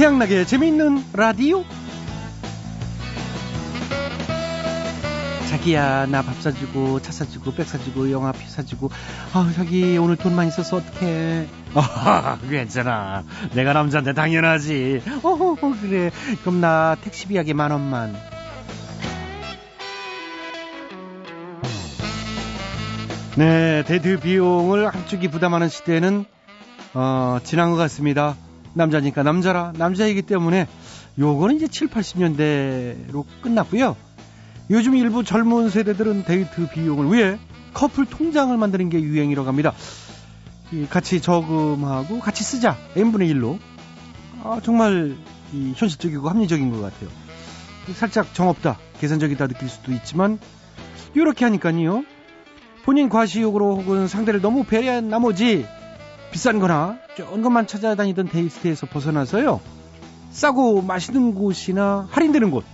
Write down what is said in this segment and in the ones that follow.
최양락의 재미있는 라디오. 자기야 나 밥 사주고 차 사주고 백 사주고 영화 표 사주고. 아 자기 오늘 돈 많이 써서 어떡해. 아 괜찮아. 내가 남자인데 당연하지. 어 그래. 그럼 나 택시비 하게 만 원만. 네 데이트 비용을 한쪽이 부담하는 시대는 어, 지난 것 같습니다 남자니까 남자라 남자이기 때문에 요거는 이제 7, 80년대로 끝났고요 요즘 일부 젊은 세대들은 데이트 비용을 위해 커플 통장을 만드는 게 유행이라고 합니다. 같이 저금하고 같이 쓰자. n분의 1로. 아, 정말 현실적이고 합리적인 것 같아요. 살짝 정없다, 계산적이다 느낄 수도 있지만 이렇게 하니까요. 본인 과시욕으로 혹은 상대를 너무 배려한 나머지 비싼 거나 좋은 것만 찾아다니던 데이트에서 벗어나서요. 싸고 맛있는 곳이나 할인되는 곳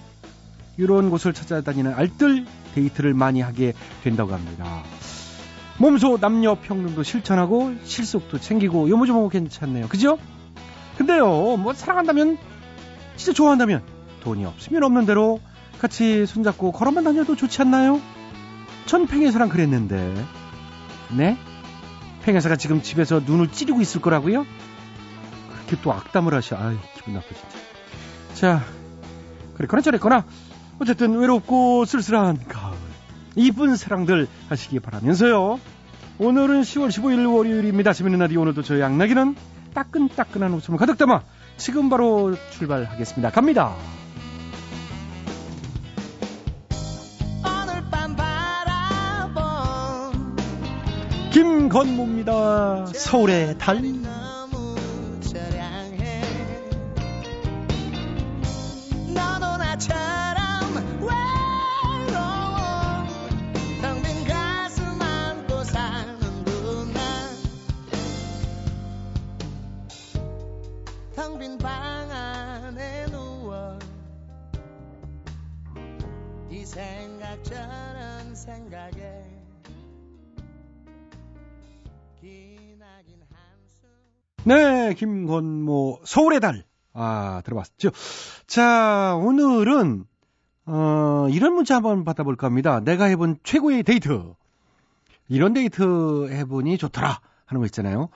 이런 곳을 찾아다니는 알뜰 데이트를 많이 하게 된다고 합니다. 몸소 남녀 평등도 실천하고 실속도 챙기고 요모조모 괜찮네요. 그죠? 근데요, 뭐 사랑한다면 진짜 좋아한다면 돈이 없으면 없는 대로 같이 손잡고 걸어만 다녀도 좋지 않나요? 전 팽에서랑 그랬는데, 네? 팽에서가 지금 집에서 눈을 찌르고 있을 거라고요? 그렇게 또 악담을 하셔. 아이, 기분 나빠, 진짜. 자, 그랬거나 저랬거나 어쨌든 외롭고 쓸쓸한 가을. 이쁜 사랑들 하시기 바라면서요. 오늘은 10월 15일 월요일입니다. 재밌는 라디오 오늘도 저희 양나기는 따끈따끈한 웃음을 가득 담아 지금 바로 출발하겠습니다. 갑니다. 김건모입니다. 서울의 달. 김건모 서울의 달. 아, 들어봤죠. 자, 오늘은 어, 이런 문자 한번 받아볼까 합니다. 내가 해본 최고의 데이트. 이런 데이트 해보니 좋더라 하는 거 있잖아요.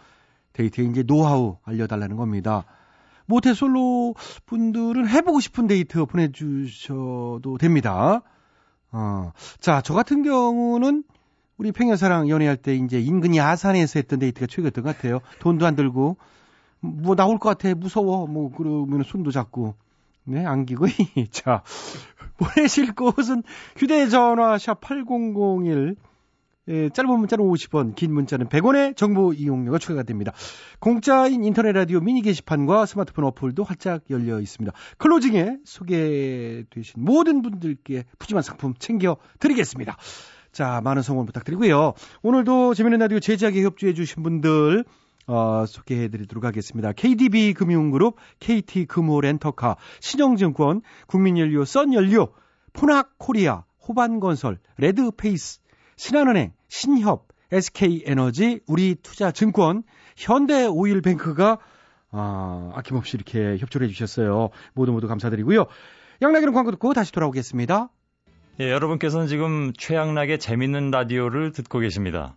데이트에 이제 노하우 알려달라는 겁니다. 모태솔로 분들은 해보고 싶은 데이트 보내주셔도 됩니다. 어, 자, 저 같은 경우는 우리 팽여사랑 연애할 때 이제 인근이 아산에서 했던 데이트가 최고였던 것 같아요. 돈도 안 들고 뭐 나올 것 같아 무서워 뭐 그러면 손도 잡고 네 안기고 자 보내실 곳은 휴대전화 샵 8001 예, 짧은 문자는 50원, 긴 문자는 100원의 정보 이용료가 추가가 됩니다. 공짜인 인터넷 라디오 미니 게시판과 스마트폰 어플도 활짝 열려 있습니다. 클로징에 소개되신 모든 분들께 푸짐한 상품 챙겨 드리겠습니다. 자, 많은 성원 부탁드리고요. 오늘도 재미있는 라디오 제작에 협조해 주신 분들 어, 소개해 드리도록 하겠습니다. KDB 금융그룹, KT 금호렌터카, 신영증권, 국민연료, 썬연료, 포낙코리아, 호반건설, 레드페이스, 신한은행, 신협, SK에너지, 우리투자증권, 현대오일뱅크가 아, 아낌없이 이렇게 협조를 해주셨어요. 모두 모두 감사드리고요. 양락이는 광고 듣고 다시 돌아오겠습니다. 예, 여러분께서는 지금 최양락의 재밌는 라디오를 듣고 계십니다.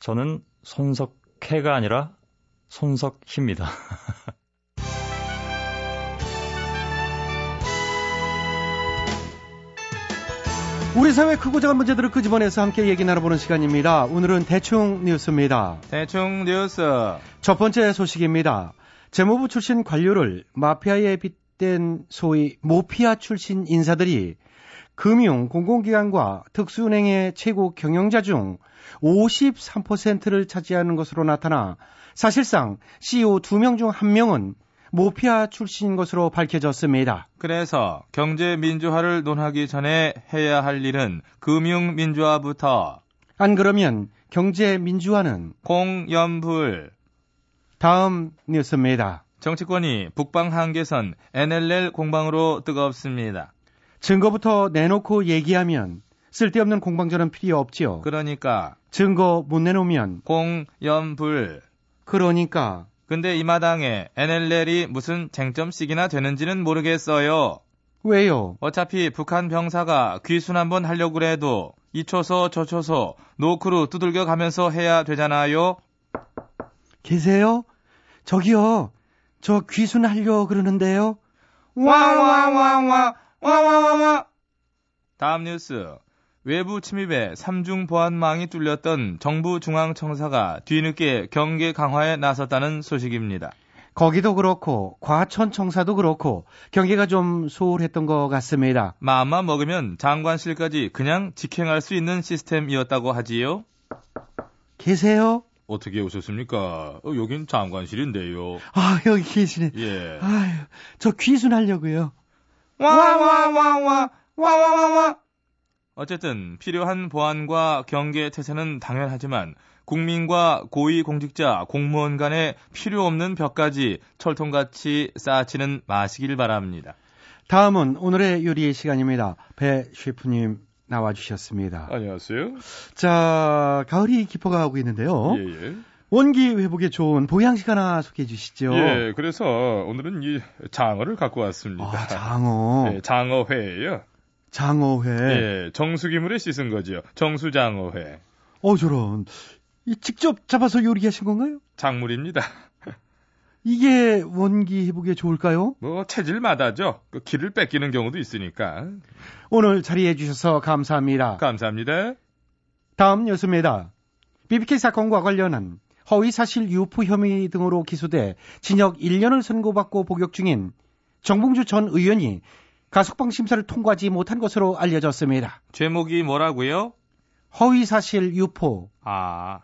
저는 손석 해가 아니라 손석희입니다. 우리 사회 크고 작은 문제들을 끄집어내서 함께 얘기 나눠보는 시간입니다. 오늘은 대충 뉴스입니다. 대충 뉴스. 첫 번째 소식입니다. 재무부 출신 관료를 마피아에 빗댄 소위 모피아 출신 인사들이 금융, 공공기관과 특수은행의 최고 경영자 중 53%를 차지하는 것으로 나타나 사실상 CEO 2명 중 1명은 모피아 출신인 것으로 밝혀졌습니다. 그래서 경제 민주화를 논하기 전에 해야 할 일은 금융 민주화부터 안 그러면 경제 민주화는 공연불 다음 뉴스입니다. 정치권이 북방 한계선 NLL 공방으로 뜨겁습니다. 증거부터 내놓고 얘기하면 쓸데없는 공방전은 필요 없지요. 그러니까 증거 못 내놓으면 공연불 그러니까 근데 이 마당에 NLL이 무슨 쟁점씩이나 되는지는 모르겠어요. 왜요? 어차피 북한 병사가 귀순 한번 하려고 그래도 이초소 저초소 노크루 두들겨 가면서 해야 되잖아요. 계세요? 저기요. 저 귀순하려 그러는데요. 와와와와 와와와와 다음 뉴스 외부 침입에 삼중 보안망이 뚫렸던 정부 중앙청사가 뒤늦게 경계 강화에 나섰다는 소식입니다. 거기도 그렇고 과천 청사도 그렇고 경계가 좀 소홀했던 것 같습니다. 마음만 먹으면 장관실까지 그냥 직행할 수 있는 시스템이었다고 하지요. 계세요? 어떻게 오셨습니까? 어, 여긴 장관실인데요. 아 여기 계시네. 예. 아유 저 귀순하려고요. 와와와와 와와와와 어쨌든 필요한 보안과 경계 태세는 당연하지만 국민과 고위공직자, 공무원 간에 필요 없는 벽까지 철통같이 쌓치는 마시길 바랍니다. 다음은 오늘의 요리의 시간입니다. 배 셰프님 나와주셨습니다. 안녕하세요. 자 가을이 깊어가고 있는데요. 예, 예. 원기 회복에 좋은 보양식 하나 소개해 주시죠. 예, 그래서 오늘은 이 장어를 갖고 왔습니다. 아, 장어. 예, 장어회예요. 장어회. 예, 정수기물에 씻은 거죠. 정수장어회. 어 저런. 이 직접 잡아서 요리하신 건가요? 작물입니다. 이게 원기 회복에 좋을까요? 뭐 체질마다죠. 그 기를 뺏기는 경우도 있으니까. 오늘 자리해 주셔서 감사합니다. 감사합니다. 다음 뉴스입니다. BBK 사건과 관련한 허위 사실 유포 혐의 등으로 기소돼 징역 1년을 선고받고 복역 중인 정봉주 전 의원이 가석방 심사를 통과하지 못한 것으로 알려졌습니다. 제목이 뭐라고요? 허위 사실 유포. 아,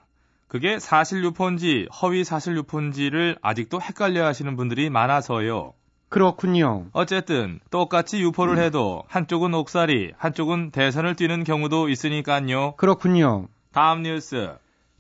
그게 사실 유포인지 허위 사실 유포인지를 아직도 헷갈려 하시는 분들이 많아서요. 그렇군요. 어쨌든 똑같이 유포를 해도 한쪽은 옥살이, 한쪽은 대선을 뛰는 경우도 있으니까요. 그렇군요. 다음 뉴스.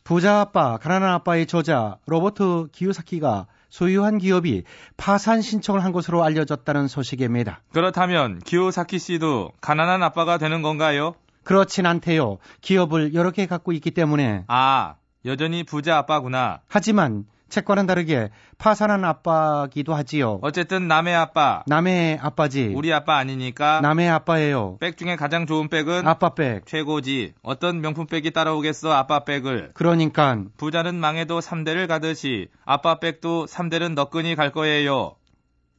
부자 아빠, 가난한 아빠의 저자 로버트 기요사키가 소유한 기업이 파산 신청을 한 것으로 알려졌다는 소식입니다. 그렇다면 기요사키 씨도 가난한 아빠가 되는 건가요? 그렇진 않대요. 기업을 여러 개 갖고 있기 때문에. 아, 여전히 부자 아빠구나. 하지만 책과는 다르게 파산한 아빠기도 하지요. 어쨌든 남의 아빠. 남의 아빠지. 우리 아빠 아니니까. 남의 아빠예요. 백 중에 가장 좋은 백은 아빠 백. 최고지. 어떤 명품 백이 따라오겠어 아빠 백을. 그러니까 부자는 망해도 3대를 가듯이 아빠 백도 3대는 너끈히 갈 거예요.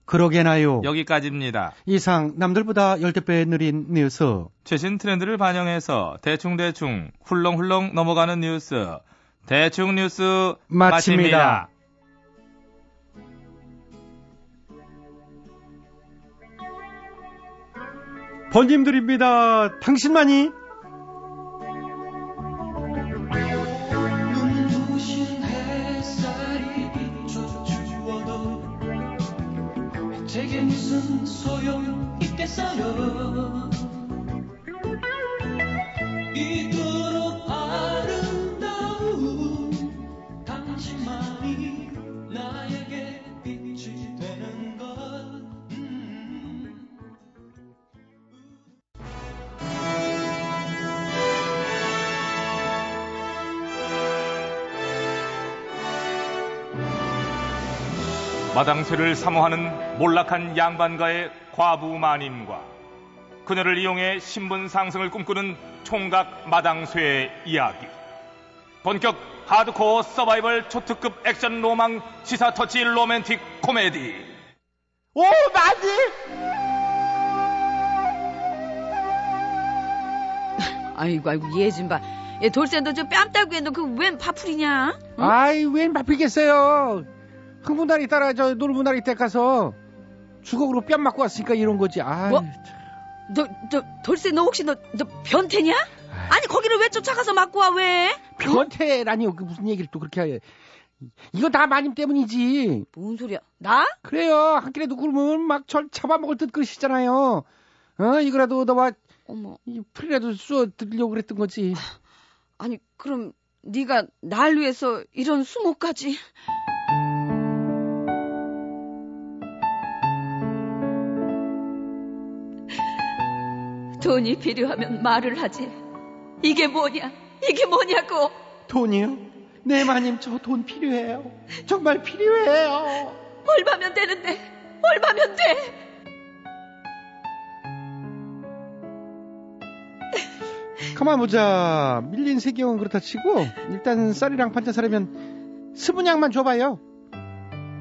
그러게나요. 여기까지입니다. 이상 남들보다 열대 배 느린 뉴스. 최신 트렌드를 반영해서 대충대충 훌렁훌렁 넘어가는 뉴스. 대충 뉴스 마칩니다. 마칩니다. 당신만이 햇살이 비춰 주어도 제게 무슨 소용 있겠어요 마당쇠를 사모하는 몰락한 양반가의 과부 마님과 그녀를 이용해 신분 상승을 꿈꾸는 총각 마당쇠의 이야기. 본격 하드코어 서바이벌 초특급 액션 로망 시사 터치 로맨틱 코미디. 오 많이 아이고 아이고 얘좀 봐. 얘 돌쇠도 저뺨 따고 했는 그웬 파풀이냐? 응? 아이 웬 바쁘겠어요. 흥분다리 따라 저 놀분다리 댁 가서 주걱으로 뺨 맞고 왔으니까 이런 거지. 아, 뭐? 너, 너 돌쇠 너 혹시 너, 너 변태냐? 아니 거기를 왜 쫓아가서 맞고 와 왜? 변태라니요. 그 무슨 얘기를 또 그렇게 해. 이거 다 마님 때문이지. 뭔 소리야? 나? 그래요. 한 끼라도 굶으면 막 절 잡아먹을 듯 그러시잖아요. 어, 이거라도 너와 어머. 이 풀이라도 쏘 드리려고 그랬던 거지. 아니 그럼 네가 날 위해서 이런 수모까지? 돈이 필요하면 말을 하지. 이게 뭐냐? 이게 뭐냐고? 돈이요? 네 마님 저 돈 필요해요. 정말 필요해요. 얼마면 되는데? 얼마면 돼? 가만 보자. 밀린 세경은 그렇다 치고 일단 쌀이랑 반찬 사려면 스분양만 줘봐요.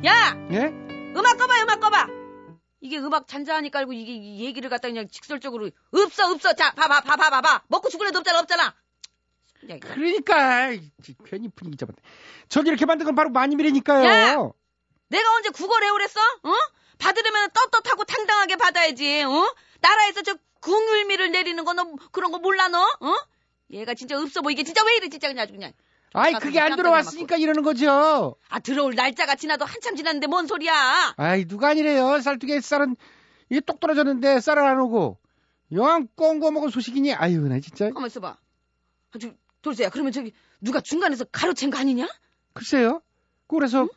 야! 예? 음악 꺼봐, 음악 꺼봐! 이게 음악 잔잔히 깔고 이게 이 얘기를 갖다 그냥 직설적으로 없어, 없어. 자, 봐봐, 봐봐, 봐봐. 먹고 죽을 애도 없잖아, 없잖아. 야, 그러니까 이, 괜히 분위기 잡았네. 저기 이렇게 만든 건 바로 마님이라니까요. 야! 내가 언제 국어를 해오랬어? 어? 받으려면 떳떳하고 당당하게 받아야지. 어? 나라에서 저 궁율미를 내리는 거 너 그런 거 몰라 너? 어? 얘가 진짜 없어 보이게 진짜 왜 이래 진짜 그냥 아주 그냥. 아이 그게 안 들어왔으니까 이러는 거죠. 아 들어올 날짜가 지나도 한참 지났는데 뭔 소리야? 아이 누가 아니래요. 쌀두개 쌀은 이게 똑 떨어졌는데 쌀을 안 오고 영양 꽁고 먹은 소식이니 아유 나 진짜 가만 있어봐. 아주 돌쇠야 그러면 저기 누가 중간에서 가로챈 거 아니냐? 글쎄요. 그래서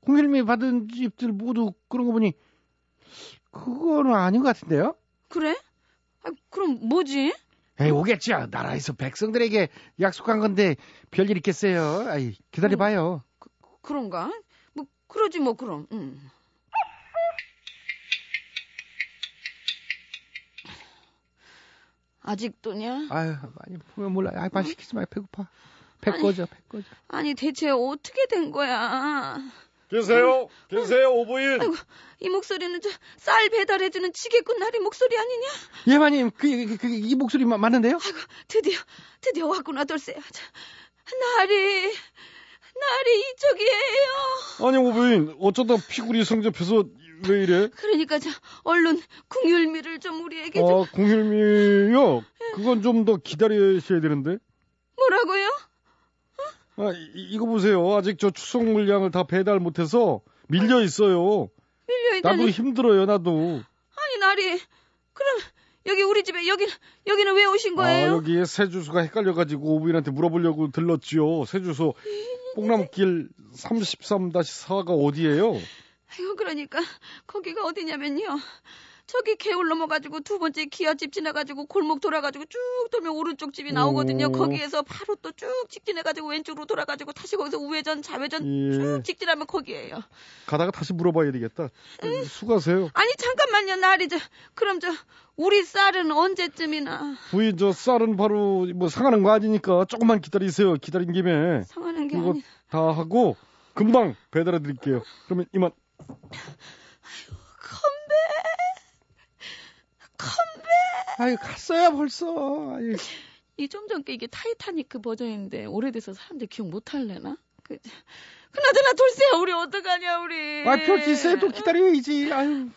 공일미 받은 집들 모두 그런 거 보니 그거는 아닌 것 같은데요. 그래? 아, 그럼 뭐지? 에이 오겠죠. 나라에서 백성들에게 약속한 건데 별일 있겠어요. 아이 기다려봐요. 그런가? 뭐 그러지 뭐 그럼. 응. 아직도냐? 아유 많이 보면 몰라. 아이 말 시키지 마. 배고파. 배. 꺼져. 배 꺼져. 아니 대체 어떻게 된 거야? 계세요? 계세요, 오부인? 아이고 이 목소리는 저 쌀 배달해주는 지게꾼 나리 목소리 아니냐? 예 마님 그, 그, 그, 이 목소리 마- 맞는데요? 아이고 드디어 드디어 왔구나 돌쇠야. 자, 나리 나리 이쪽이에요. 아니, 오부인, 어쩌다 피구리 성접해서 왜 이래? 그러니까 저 얼른 궁율미를 좀 우리에게 좀 아, 공일미요? 그건 좀 더 기다리셔야 되는데. 뭐라고요? 아, 이, 이거 보세요. 아직 저 추석 물량을 다 배달 못해서 밀려 있어요. 밀려 나도 있다니. 힘들어요, 나도. 아니 나리 그럼 여기 우리 집에 여기 여기는 왜 오신 아, 거예요? 여기에 새 주소가 헷갈려가지고 오부인한테 물어보려고 들렀지요. 새 주소 뽕나무길 33-4가 어디예요? 아이고 그러니까 거기가 어디냐면요. 저기 개울 넘어가지고 두 번째 기아집 지나가지고 골목 돌아가지고 쭉 돌면 오른쪽 집이 나오거든요. 오. 거기에서 바로 또 쭉 직진해가지고 왼쪽으로 돌아가지고 다시 거기서 우회전 좌회전 예. 쭉 직진하면 거기에요. 가다가 다시 물어봐야 되겠다. 수고하세요. 아니 잠깐만요 나리 저 그럼 저 우리 쌀은 언제쯤이나 부인 저 쌀은 바로 뭐 상하는 거 아니니까 조금만 기다리세요. 기다린 김에 상하는 게 이거 아니. 다 하고 금방 배달해 드릴게요. 그러면 이만 아유 갔어요 벌써. 아유. 이좀 전께 이게 타이타닉 그 버전인데 오래돼서 사람들 기억 못 할래나? 그, 그나저나 돌쇠야 우리 어떡하냐 우리. 아 별수 있어요. 또 기다려야지. 아유.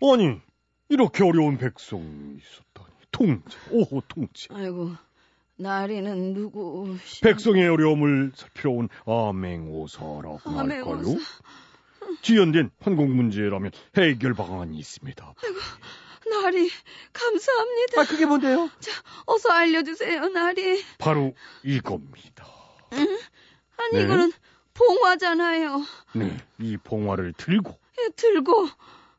아니 이렇게 어려운 백성이 있었다니 통재 오호 통재 아이고 나리는 누구? 백성의 어려움을 살피러 온 아맹오사라고 아맹오사. 할까요? 지연된 환공 문제라면 해결 방안이 있습니다. 나리 감사합니다. 아 그게 뭔데요? 자, 어서 알려주세요 나리. 바로 이겁니다. 아니 네. 이거는 봉화잖아요. 네, 이 봉화를 들고 예, 들고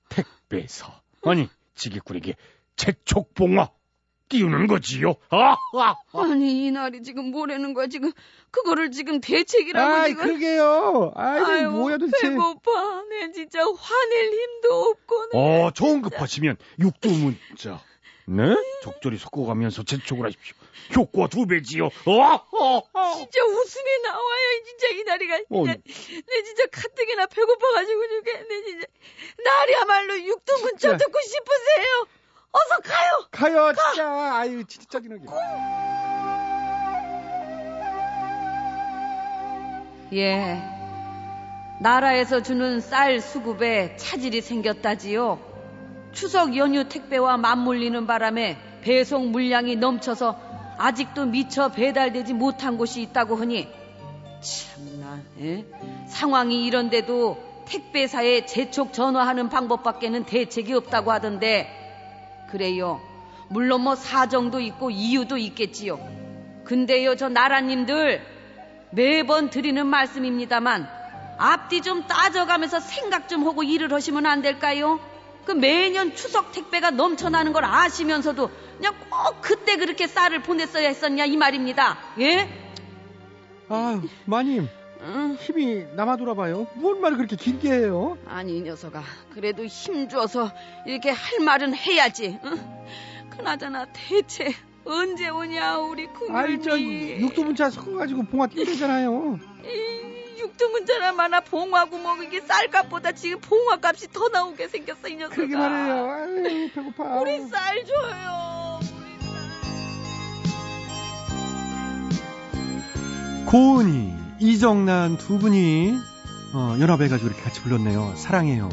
택배사 아니 지게꾼에게 재촉봉화 띄우는 거지요. 아, 아, 아. 아니 이 날이 지금 뭐라는 거야 지금 그거를 지금 대책이라고 아 지금. 그러게요. 아이고 아유, 뭐야 도대체. 배고파. 내 진짜 화낼 힘도 없고. 내 어, 정 급하시면 육두 문자. 네? 적절히 섞어가면서 재촉을 하십시오. 효과 두 배지요. 아, 아, 아. 진짜 웃음이 나와요. 진짜 이 나리가 진짜 어. 내 진짜 가뜩이나 배고파가지고 죽겠네 진짜. 나리야말로 육두 문자 진짜. 듣고 싶으세요. 어서 가요. 가요 진짜. 아유 진짜 짜증나게. 예. 나라에서 주는 쌀 수급에 차질이 생겼다지요. 추석 연휴 택배와 맞물리는 바람에 배송 물량이 넘쳐서 아직도 미처 배달되지 못한 곳이 있다고 하니 참나 예? 상황이 이런데도 택배사에 재촉 전화하는 방법밖에는 대책이 없다고 하던데 그래요. 물론 뭐 사정도 있고 이유도 있겠지요. 근데요 저 나라님들 매번 드리는 말씀입니다만 앞뒤 좀 따져가면서 생각 좀 하고 일을 하시면 안 될까요? 그 매년 추석 택배가 넘쳐나는 걸 아시면서도 그냥 꼭 그때 그렇게 쌀을 보냈어야 했었냐 이 말입니다. 예? 아유, 마님, 응. 힘이 남아 돌아봐요. 뭔 말을 그렇게 길게 해요? 아니 이 녀석아 그래도 힘 줘서 이렇게 할 말은 해야지. 응? 그나저나 대체 언제 오냐 우리 아이, 저. 육두문자 섞어가지고 봉화 띄되잖아요. 이 육두문자나 마나 봉화고 뭐 이게 쌀값보다 지금 봉화값이 더 나오게 생겼어 이 녀석아. 그러게 말해요. 아유, 배고파. 우리 쌀 줘요. 우리 쌀. 고은이, 이정란 두 분이 어, 연합해가지고 이렇게 같이 불렀네요. 사랑해요.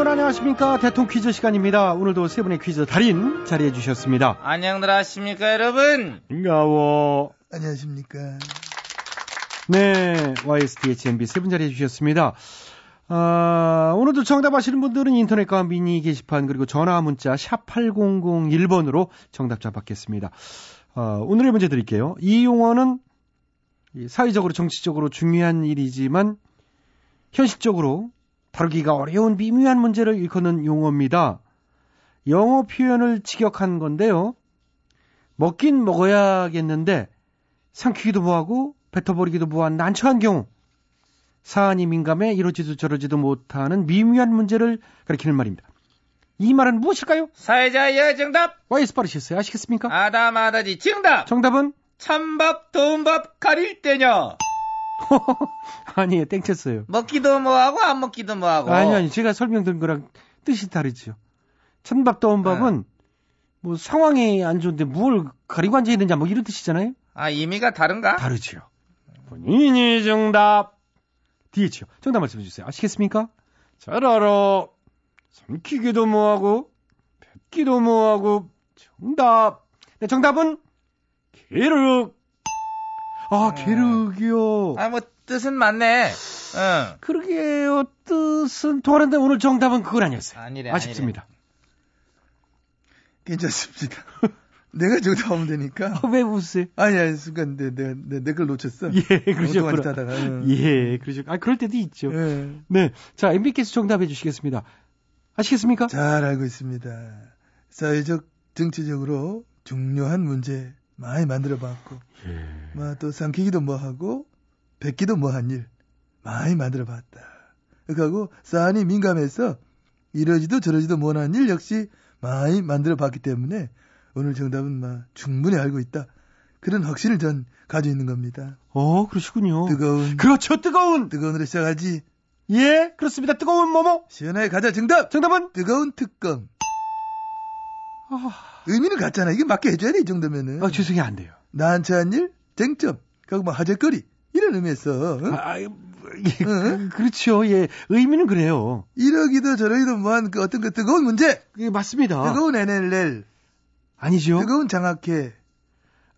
여러분 안녕하십니까 대통 퀴즈 시간입니다. 오늘도 세 분의 퀴즈 달인 자리해 주셨습니다. 안녕들 하십니까 여러분 반가워. 안녕하십니까. 네, YSTHMB 세 분 자리해 주셨습니다. 아, 오늘도 정답 아시는 분들은 인터넷과 미니 게시판 그리고 전화 문자 샵 8001번으로 정답자 받겠습니다. 아, 오늘의 문제 드릴게요. 이 용어는 이 사회적으로 정치적으로 중요한 일이지만 현실적으로 다루기가 어려운 미묘한 문제를 일컫는 용어입니다. 영어 표현을 직역한 건데요. 먹긴 먹어야겠는데 삼키기도 뭐하고 뱉어버리기도 뭐한 난처한 경우 사안이 민감해 이러지도 저러지도 못하는 미묘한 문제를 가리키는 말입니다. 이 말은 무엇일까요? 사회자의 정답 와이스 빠르셨어요. 아시겠습니까? 아다마다지 정답 정답은 찬밥 더운밥 가릴 때냐 아니에요. 땡쳤어요. 먹기도 뭐하고 안 먹기도 뭐하고 아니 아니 제가 설명드린 거랑 뜻이 다르죠. 찬밥 더운 밥은 뭐 상황이 안 좋은데 뭘 가리고 앉아 있느냐 뭐 이런 뜻이잖아요. 아 의미가 다른가? 다르지요. 본인이 정답. 뒤에지요. 정답 말씀해 주세요. 아시겠습니까? 잘 알아. 삼키기도 뭐하고 뱉기도 뭐하고 정답. 네, 정답은 게륵. 아, 게륵이요. 아 뭐 뜻은 맞네 응 그러게요. 뜻은 통하는데 오늘 정답은 그건 아니었어요. 아니래 아쉽습니다. 괜찮습니다. 내가 정답하면 되니까. 아, 왜 웃으세요? 아니, 아니, 순간 내, 내, 내, 내걸 놓쳤어. 예, 동안 그러셨구나. 있다다가. 응. 예, 그러셨. 아, 그럴 때도 있죠. 예. 네. 자, MB께서 정답해 주시겠습니다. 아시겠습니까? 잘 알고 있습니다. 사회적, 정치적으로 중요한 문제 많이 만들어 봤고, 예. 뭐또 삼키기도 뭐 하고, 뱉기도 뭐한 일 많이 만들어 봤다. 그하고 사안이 민감해서 이러지도 저러지도 못한 일 역시 많이 만들어 봤기 때문에 오늘 정답은 막 충분히 알고 있다. 그런 확신을 전 가지고 있는 겁니다. 어, 그러시군요. 뜨거운 그렇죠, 뜨거운. 뜨거운 으로 시작하지. 예, 그렇습니다. 뜨거운 뭐뭐? 시원하게 가자 정답. 정답은? 뜨거운 특검. 아, 의미는 같잖아. 이게 맞게 해줘야 돼 이 정도면은. 아 죄송해요, 안 돼요. 난처한 일, 쟁점, 그리고 뭐 하재거리 이런 의미에서 응? 아, 아, 예, 응? 그렇죠. 예, 의미는 그래요. 이러기도 저러기도 뭐한 그 어떤 그 뜨거운 문제, 예, 맞습니다. 뜨거운 NLL, 아니죠. 뜨거운 장학회.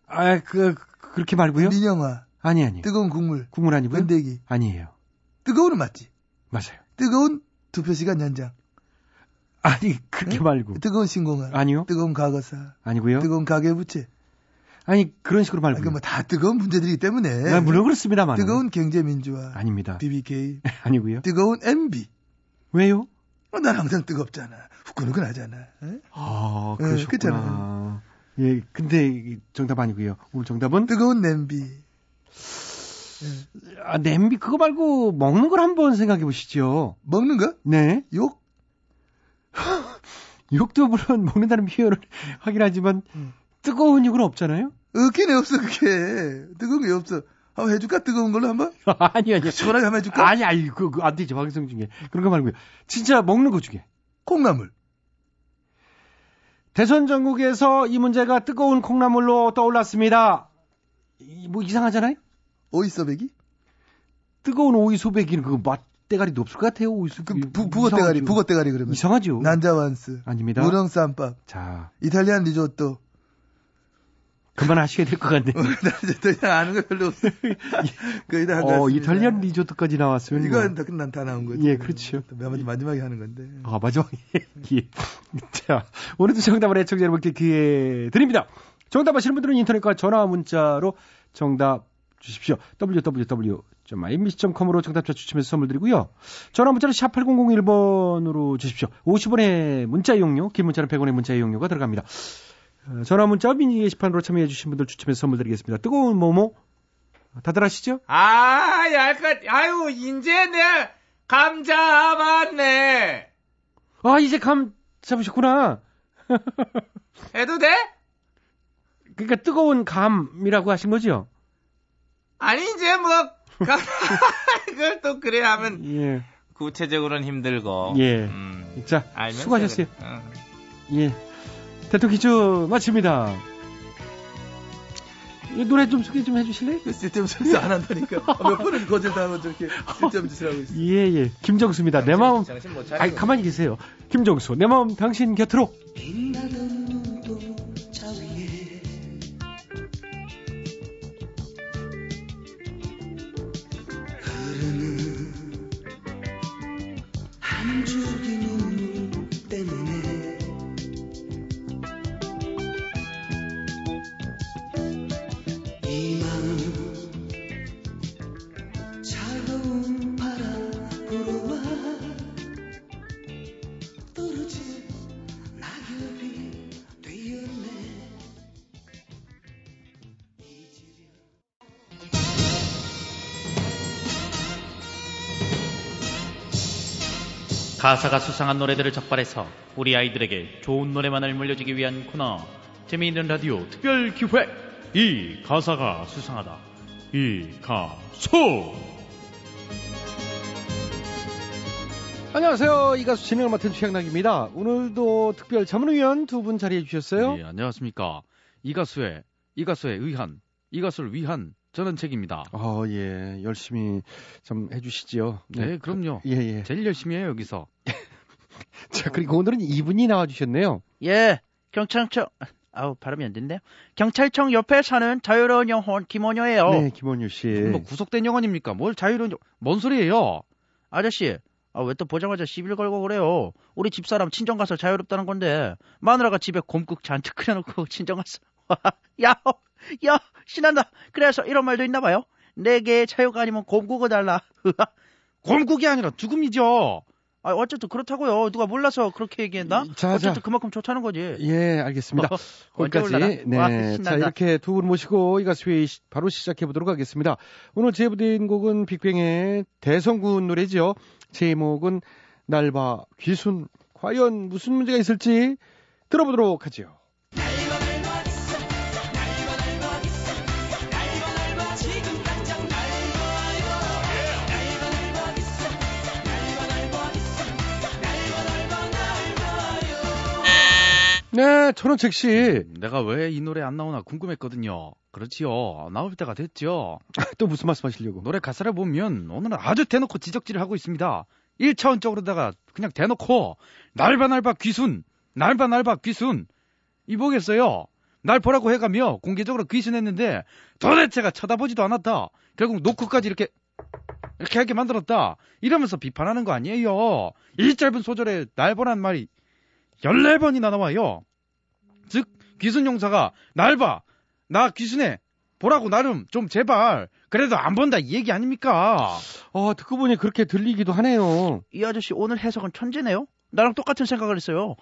아, 그, 그렇게 말고요? 민영화. 아니 아니. 뜨거운 국물. 국물 아니고요? 건더기. 아니에요. 뜨거운은 맞지. 맞아요. 뜨거운 투표 시간 연장. 아니 그렇게 네? 말고. 뜨거운 신공화. 아니요. 뜨거운 과거사. 아니고요. 뜨거운 가계부채. 아니 그런 식으로 말고. 이거 뭐다 뜨거운 문제들이기 때문에. 아, 물론 그렇습니다만. 뜨거운 경제민주화. 아닙니다. BBK. 아니고요. 뜨거운 MB. 왜요? 어, 난 항상 뜨겁잖아. 후끈후끈 하잖아. 에? 아 예, 그러셨구나. 예, 근데 이 정답 아니고요. 오늘 정답은 뜨거운 냄비. 아, 냄비 그거 말고 먹는 걸 한번 생각해 보시죠. 먹는 거? 네. 욕? 욕도 물론 먹는다는 표현을 하긴 하지만 음. 뜨거운 욕은 없잖아요. 없긴 해, 없어, 그게. 뜨거운 게 없어. 한번 해줄까? 뜨거운 걸로 한번? 아니 아니. 시원하게 한번 해줄까? 아니 아니 그거 그거 안 되죠 방송 중에 그런 거 말고요. 진짜 먹는 것 중에 콩나물. 대선 전국에서 이 문제가 뜨거운 콩나물로 떠올랐습니다. 이- 뭐 이상하잖아요. 오이 써배기? 뜨거운 오이 소배기는 그거 맛 대가리도 없을 것 같아요. 오이 소배기. 그 부, 북어 대가리, 북어 대가리 그러면. 이상하죠. 난자완스. 아닙니다. 무령 쌈밥. 자 이탈리안 리조또. 그만하셔야 될 것 같네요. 아는 거 별로 없어. 거의 다한것 어. 이탈리안 리조트까지 나왔으면 이건 뭐. 다난 거지. 예, 그렇죠. 또 마지막- 마지막에 하는 건데. 아, 마지막에. 예. 자, 오늘도 정답을 애청자 여러분께 기회 드립니다. 정답 아시는 분들은 인터넷과 전화 문자로 정답 주십시오. www.imbc.com으로 정답자 추첨해서 선물 드리고요. 전화 문자로 샵 8001번으로 주십시오. 50원의 문자 이용료, 긴 문자는 100원의 문자 이용료가 들어갑니다. 어, 전화 문자 미니 게시판으로 참여해 주신 분들 추첨해서 선물 드리겠습니다. 뜨거운 모모 다들 아시죠? 아, 얄것, 아유, 인제 내감 잡았네. 아, 이제 감 잡으셨구나. 해도 돼? 그러니까 뜨거운 감이라고 하신 거죠? 아니, 이제 뭐, 감, 이걸 또 그래 하면 예. 구체적으로는 힘들고. 예. 음, 자, 수고하셨어요. 그래. 응. 예. 대통령 퀴즈 마칩니다. 이 노래 좀 소개 좀 해주실래요? 그 쓸데없는 소리 안 한다니까. 아, 몇 번을 거절당하면 저렇게 쓸데없는 짓을 하고 있어. 예, 예. 김정수입니다. 내 마음. 차리고. 아니, 가만히 계세요. 김정수. 내 마음 당신 곁으로. 빛나던 가사가 수상한 노래들을 적발해서 우리 아이들에게 좋은 노래만을 물려주기 위한 코너 재미있는 라디오 특별 기획 이 가사가 수상하다 이 가수 안녕하세요. 이 가수 진행을 맡은 최양락입니다. 오늘도 특별 자문위원 두 분 자리해 주셨어요. 예, 안녕하십니까 이 가수의 이 가수의 의한 이 가수를 위한 저는 책입니다 어, 예. 열심히 좀 해주시죠. 네, 그럼요 예, 예. 제일 열심히 해요 여기서 자, 그리고 오늘은 이분이 나와주셨네요. 예, 경찰청, 아우, 발음이 안 된대요. 경찰청 옆에 사는 자유로운 영혼 김원효예요. 네, 김원효 씨. 뭐 구속된 영혼입니까 뭘 자유로운 영... 뭔 소리예요 아저씨, 아, 왜 또 보자마자 시비를 걸고 그래요? 우리 집사람 친정 가서 자유롭다는 건데, 마누라가 집에 곰국 잔뜩 끓여놓고 친정 갔어. 야, 야, 신난다. 그래서 이런 말도 있나 봐요. 내게 자유가 아니면 곰국을 달라. 곰국이 아니라 죽음이죠 아, 어쨌든 그렇다고요. 누가 몰라서 그렇게 얘기했나? 자, 어쨌든 자. 그만큼 좋다는 거지. 예, 알겠습니다. 언제 거기까지. 네. 와, 자. 이렇게 두 분 모시고 이 가수의 시- 바로 시작해 보도록 하겠습니다. 오늘 제보된 곡은 빅뱅의 대성군 노래죠. 제목은 날바 귀순. 과연 무슨 문제가 있을지 들어보도록 하죠. 네, 천원책 씨. 내가 왜 이 노래 안 나오나 궁금했거든요. 그렇지요. 나올 때가 됐죠. 또 무슨 말씀 하시려고? 노래 가사를 보면 오늘은 아주 대놓고 지적질을 하고 있습니다. 1차원적으로다가 그냥 대놓고 날바 날바 귀순, 날바 날바 귀순. 이 뭐겠어요? 날 보라고 해가며 공개적으로 귀신했는데 도대체가 쳐다보지도 않았다. 결국 노크까지 이렇게 이렇게 하게 만들었다. 이러면서 비판하는 거 아니에요. 이 짧은 소절에 날 보란 말이 14번이나 나와요. 즉 귀순 용사가 날 봐. 나 귀순해. 보라고 나름 좀 제발. 그래도 안 본다 이 얘기 아닙니까? 어, 듣고 보니 그렇게 들리기도 하네요. 이 아저씨 오늘 해석은 천재네요. 나랑 똑같은 생각을 했어요.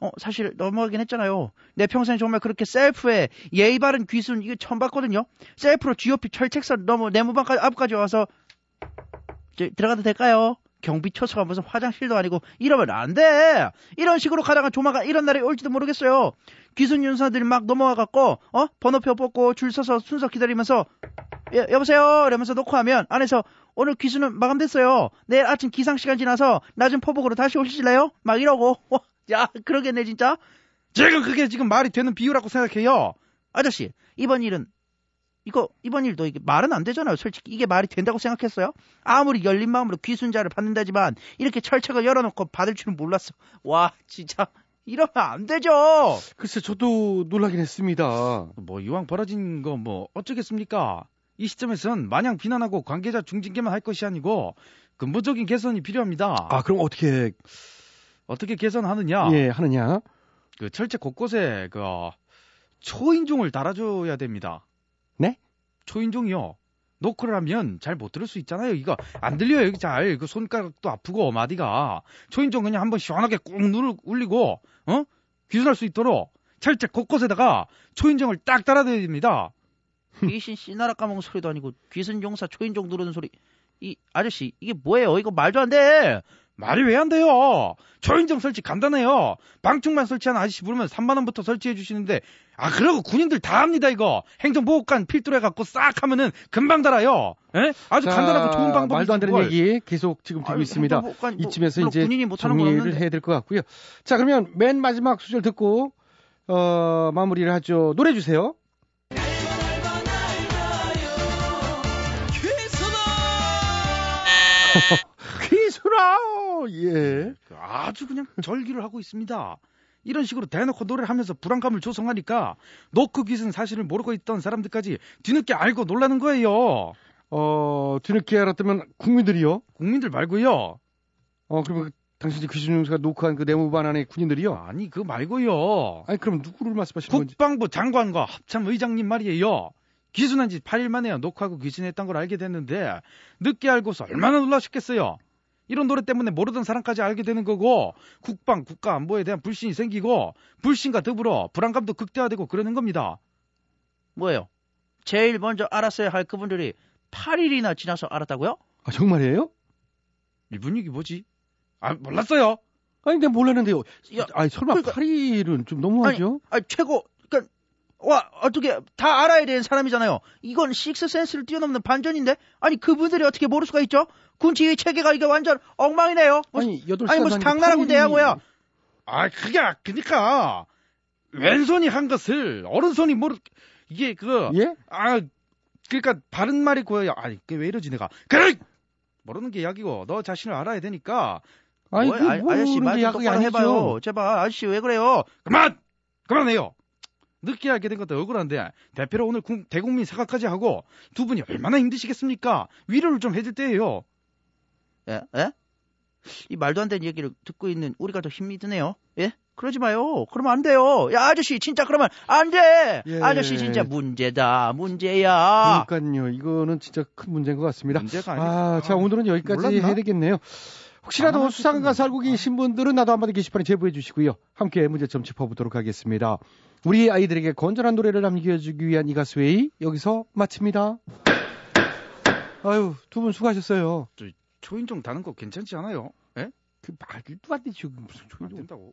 어, 사실 넘어가긴 했잖아요. 내 평생 정말 그렇게 셀프에 예의 바른 귀순 이거 처음 봤거든요. 셀프로 GOP 철책선 넘어 내무반까지 앞까지 와서 저, 들어가도 될까요? 경비 무슨 화장실도 아니고 이러면 안 돼. 이런 식으로 가다가 조만간 이런 날이 올지도 모르겠어요. 귀순 윤사들이 막 넘어와 갖고 어 번호표 뽑고 줄 서서 순서 기다리면서 예, 여보세요 이러면서 놓고 하면 안에서 오늘 귀순은 마감됐어요. 내일 아침 기상 시간 지나서 낮은 포복으로 다시 오실래요? 막 이러고 와, 야 그러겠네 진짜. 지금 그게 지금 말이 되는 비유라고 생각해요. 아저씨 이번 일은 이거 이번 일도 이게 말은 안 되잖아요. 솔직히 이게 말이 된다고 생각했어요? 아무리 열린 마음으로 귀순자를 받는다지만 이렇게 철책을 열어놓고 받을 줄은 몰랐어. 와 진짜 이러면 안 되죠. 글쎄, 저도 놀라긴 했습니다. 뭐 이왕 벌어진 거 뭐 어쩌겠습니까? 이 시점에선 마냥 비난하고 관계자 중징계만 할 것이 아니고 근본적인 개선이 필요합니다. 아, 그럼 어떻게, 어떻게 개선하느냐? 예, 하느냐? 그 철책 곳곳에 그 초인종을 달아줘야 됩니다. 네? 초인종이요. 노크를 하면 잘 못 들을 수 있잖아요. 이거 안 들려요. 여기 잘. 그 손가락도 아프고 마디가. 초인종 그냥 한번 시원하게 꾹 누르 울리고 어? 귀순할 수 있도록 철책 곳곳에다가 초인종을 딱 달아둬야 됩니다. 귀신 씨나라 까먹은 소리도 아니고 귀신 용사 초인종 누르는 소리. 이 아저씨 이게 뭐예요? 이거 말도 안 돼. 말이 왜 안 돼요? 초인종 설치 간단해요. 방충망 설치한 아저씨 부르면 3만 원부터 설치해 주시는데 아 그러고 군인들 다 합니다 이거. 행정보호관 필두로 해갖고 싹 하면은 금방 달아요. 예? 아주 자, 간단하고 좋은 방법이 말도 안 되는 뭘. 얘기 계속 지금 듣고 아유, 있습니다. 뭐, 이쯤에서 이제 군인이 정리를. 해야 될 것 같고요. 자, 그러면 맨 마지막 수절 듣고 어, 마무리를 하죠. 노래 주세요. 귀순아! 예. 아주 그냥 절기를 하고 있습니다. 이런 식으로 대놓고 노래를 하면서 불안감을 조성하니까 노크 귀신 사실을 모르고 있던 사람들까지 뒤늦게 알고 놀라는 거예요. 어, 뒤늦게 알았다면 국민들이요? 국민들 말고요. 어, 그러면 당신이 귀신용사가 녹화한 그 내무반 안에 군인들이요? 아니 그 말고요. 아니, 그럼 누구를 말씀하시는 건지? 국방부 장관과 합참 의장님 말이에요. 귀순한 지 8일 만에야 녹화하고 귀신했던 걸 알게 됐는데 늦게 알고서 얼마나 놀라셨겠어요. 이런 노래 때문에 모르던 사람까지 알게 되는 거고 국방 국가 안보에 대한 불신이 생기고 불신과 더불어 불안감도 극대화되고 그러는 겁니다. 뭐예요? 제일 먼저 알았어야 할 그분들이 8일이나 지나서 알았다고요? 아, 정말이에요? 이 분위기 뭐지? 아 몰랐어요. 아니, 내가 몰랐는데요. 야, 아니, 설마 그러니까- 8일은 좀 너무하죠? 아 최고. 그러니까 와 어떻게 다 알아야 되는 사람이잖아요. 이건 식스 센스를 뛰어넘는 반전인데 아니 그분들이 어떻게 모를 수가 있죠? 군 지휘 체계가 이게 완전 엉망이네요. 무슨, 아니, 8시간 아니 무슨 당나라 군대야 뭐야? 아 그게 그니까 왼손이 한 것을 오른손이 모르 이게 그 예? 아 그러니까 바른 말이 고요. 아니 그게 왜 이러지 내가 그래 모르는 게 약이고 너 자신을 알아야 되니까. 아니, 뭐야, 그 아, 모르는 아저씨 게 말좀 약이 똑바로 아니죠. 해봐요. 제발 아저씨 왜 그래요? 그만 그만해요. 늦게 알게 된 것도 억울한데 대표로 오늘 국- 대국민 사과까지 하고 두 분이 얼마나 힘드시겠습니까? 위로를 좀 해줄 때예요. 예? 예? 이 말도 안 되는 얘기를 듣고 있는 우리가 더 힘이 드네요. 예? 그러지 마요. 그러면 안 돼요. 야 아저씨 진짜 그러면 안 돼. 예. 아저씨 진짜 문제다. 문제야. 그러니까요. 이거는 진짜 큰 문제인 것 같습니다. 문제가 아니. 아, 자, 오늘은 여기까지 몰랐나? 해야 되겠네요. 혹시라도 안 수상가 살고 계신 분들은 나도 한마디 게시판에 제보해 주시고요. 함께 문제점 짚어보도록 하겠습니다. 우리 아이들에게 건전한 노래를 남겨주기 위한 이 가수회의 여기서 마칩니다. 아유, 두 분 수고하셨어요. 초인종 다는 거 괜찮지 않아요? 예? 그 말도 안 되죠. 무슨 안 초인종. 된다고.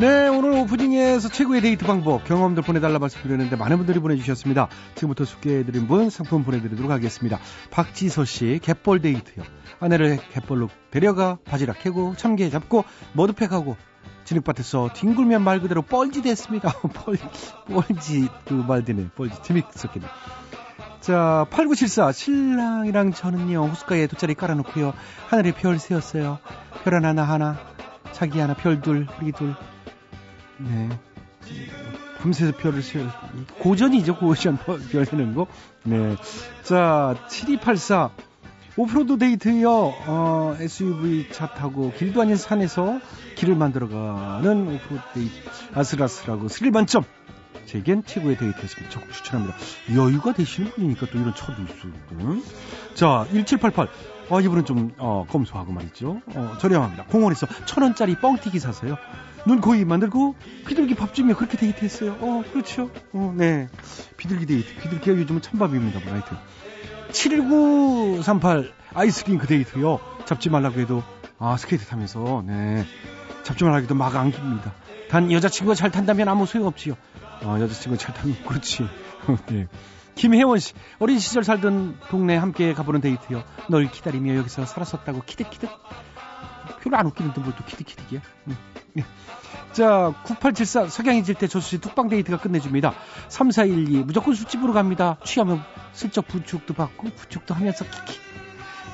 네, 오늘 오프닝에서 최고의 데이트 방법, 경험들 보내달라 말씀드렸는데 많은 분들이 보내주셨습니다. 지금부터 소개해드린 분 상품 보내드리도록 하겠습니다. 박지서 씨, 갯벌 데이트요. 아내를 갯벌로 데려가 바지락 캐고 참게 잡고 머드팩하고 진흙밭에서 뒹굴면 말 그대로 뻘지 됐습니다. 뻘, 뻘지, 그말 되네. 뻘지. 재밌었겠네. 자, 8974. 신랑이랑 저는요, 호숫가에 돗자리 깔아놓고요. 하늘에 별 세웠어요. 별 하나, 나 하나. 자기 하나, 별 둘, 우리 둘. 네. 밤새서 별을 세워. 고전이죠, 고전. 별 세는 거. 네. 자, 7284. 오프로드 데이트요, 어, SUV 차 타고 길도 아닌 산에서 길을 만들어가는 오프로드 데이트. 아슬아슬하고 스릴 만점. 제겐 최고의 데이트였습니다. 적극 추천합니다. 여유가 되시는 분이니까 또 이런 차도 있어요. 자, 1788. 아, 이분은 좀, 어, 검소하고 말이죠. 어, 저렴합니다. 공원에서 천 원짜리 뻥튀기 사서요. 눈, 코, 입 만들고 비둘기 밥 주며 그렇게 데이트했어요. 어, 그렇죠. 어, 네. 비둘기 데이트. 비둘기가 요즘은 찬밥입니다. 뭐, 하여튼. 7938 아이스링크 데이트요. 잡지 말라고 해도, 아, 스케이트 타면서, 네. 잡지 말라고 해도 막 안깁니다. 단 여자친구가 잘 탄다면 아무 소용없지요. 어, 여자친구가 잘 타면 그렇지. 네. 김혜원 씨, 어린 시절 살던 동네 함께 가보는 데이트요. 널 기다리며 여기서 살았었다고 키득키득. 별로 안 웃기는데 뭘또 키득키득이야. 음. 네. 자, 9874 석양이 질때 저수지 뚝방 데이트가 끝내줍니다. 3412 무조건 술집으로 갑니다. 취하면 슬쩍 부축도 받고 부축도 하면서 키키.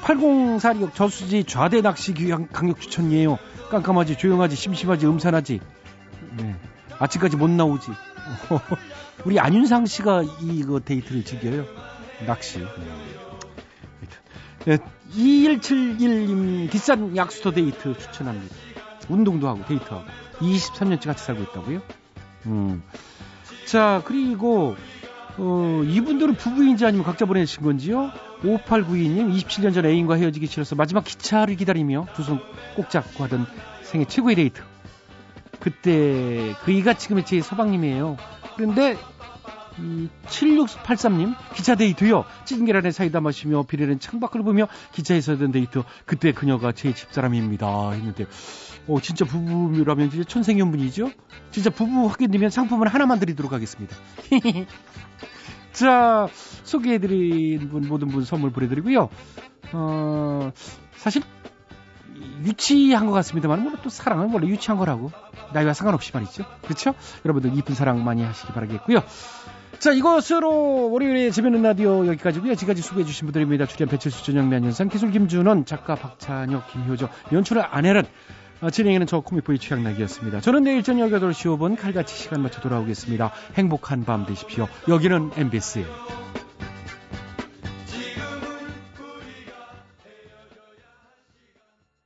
8046 저수지 좌대 낚시 귀향 강력 추천이에요. 깜깜하지 조용하지 심심하지 음산하지. 네. 아침까지 못 나오지. 우리 안윤상 씨가 이거 데이트를 즐겨요. 낚시. 네. 2171님 뒷산 약수터 데이트 추천합니다. 운동도 하고 데이트하고 23년째 같이 살고 있다고요? 음. 자 그리고 어, 이분들은 부부인지 아니면 각자 보내신 건지요? 5892님 27년 전 애인과 헤어지기 싫어서 마지막 기차를 기다리며 두 손 꼭 잡고 하던 생애 최고의 데이트. 그때 그이가 지금의 제 서방님이에요. 그런데 이 7683님 기차 데이트요. 찐 계란에 사이다 마시며 비 내리는 창밖을 보며 기차에서 하던 데이트. 그때 그녀가 제 집사람입니다. 했는데 어 진짜 부부라면 진짜 천생연분이죠. 진짜 부부 확인되면 상품을 하나만 드리도록 하겠습니다. 자 소개해드린 분 모든 분 선물 보내드리고요. 어 사실 유치한 것 같습니다만 물론 또 사랑은 원래 유치한 거라고 나이와 상관없이 말이죠. 그렇죠? 여러분들 이쁜 사랑 많이 하시기 바라겠고요. 자 이것으로 월요일에 재밌는 라디오 여기까지고요. 지금까지 소개해주신 분들입니다. 출연 배철수 전영미 안현상 기술 김준원 작가 박찬혁 김효정 연출을 안혜란 어, 진행에는 저 코미포의 최양락이었습니다. 저는 내일 저녁 8시 5분 칼같이 시간 맞춰 돌아오겠습니다. 행복한 밤 되십시오. 여기는 MBC.